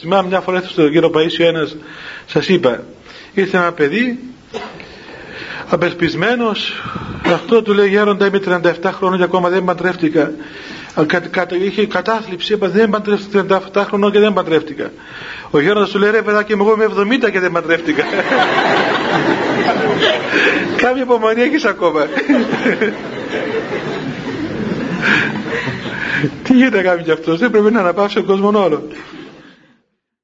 Θυμάμαι μια φορά στον κύριο Παΐσιο ένας, σας είπα, ήρθε ένα παιδί, απελπισμένος, αυτό του λέει γέροντα είμαι 37 χρόνια και ακόμα δεν παντρεύτηκα. Κα, κα, είχε κατάθλιψη, είπα δεν παντρεύτηκα 37 χρόνια και δεν παντρεύτηκα. Ο γέροντας του λέει ρε παιδάκι εγώ είμαι 70 και δεν παντρεύτηκα. Κάποια υπομονή έχεις ακόμα. Τι γίνεται να κάνει αυτός, δεν πρέπει να αναπαύσει ο κόσμο όλο.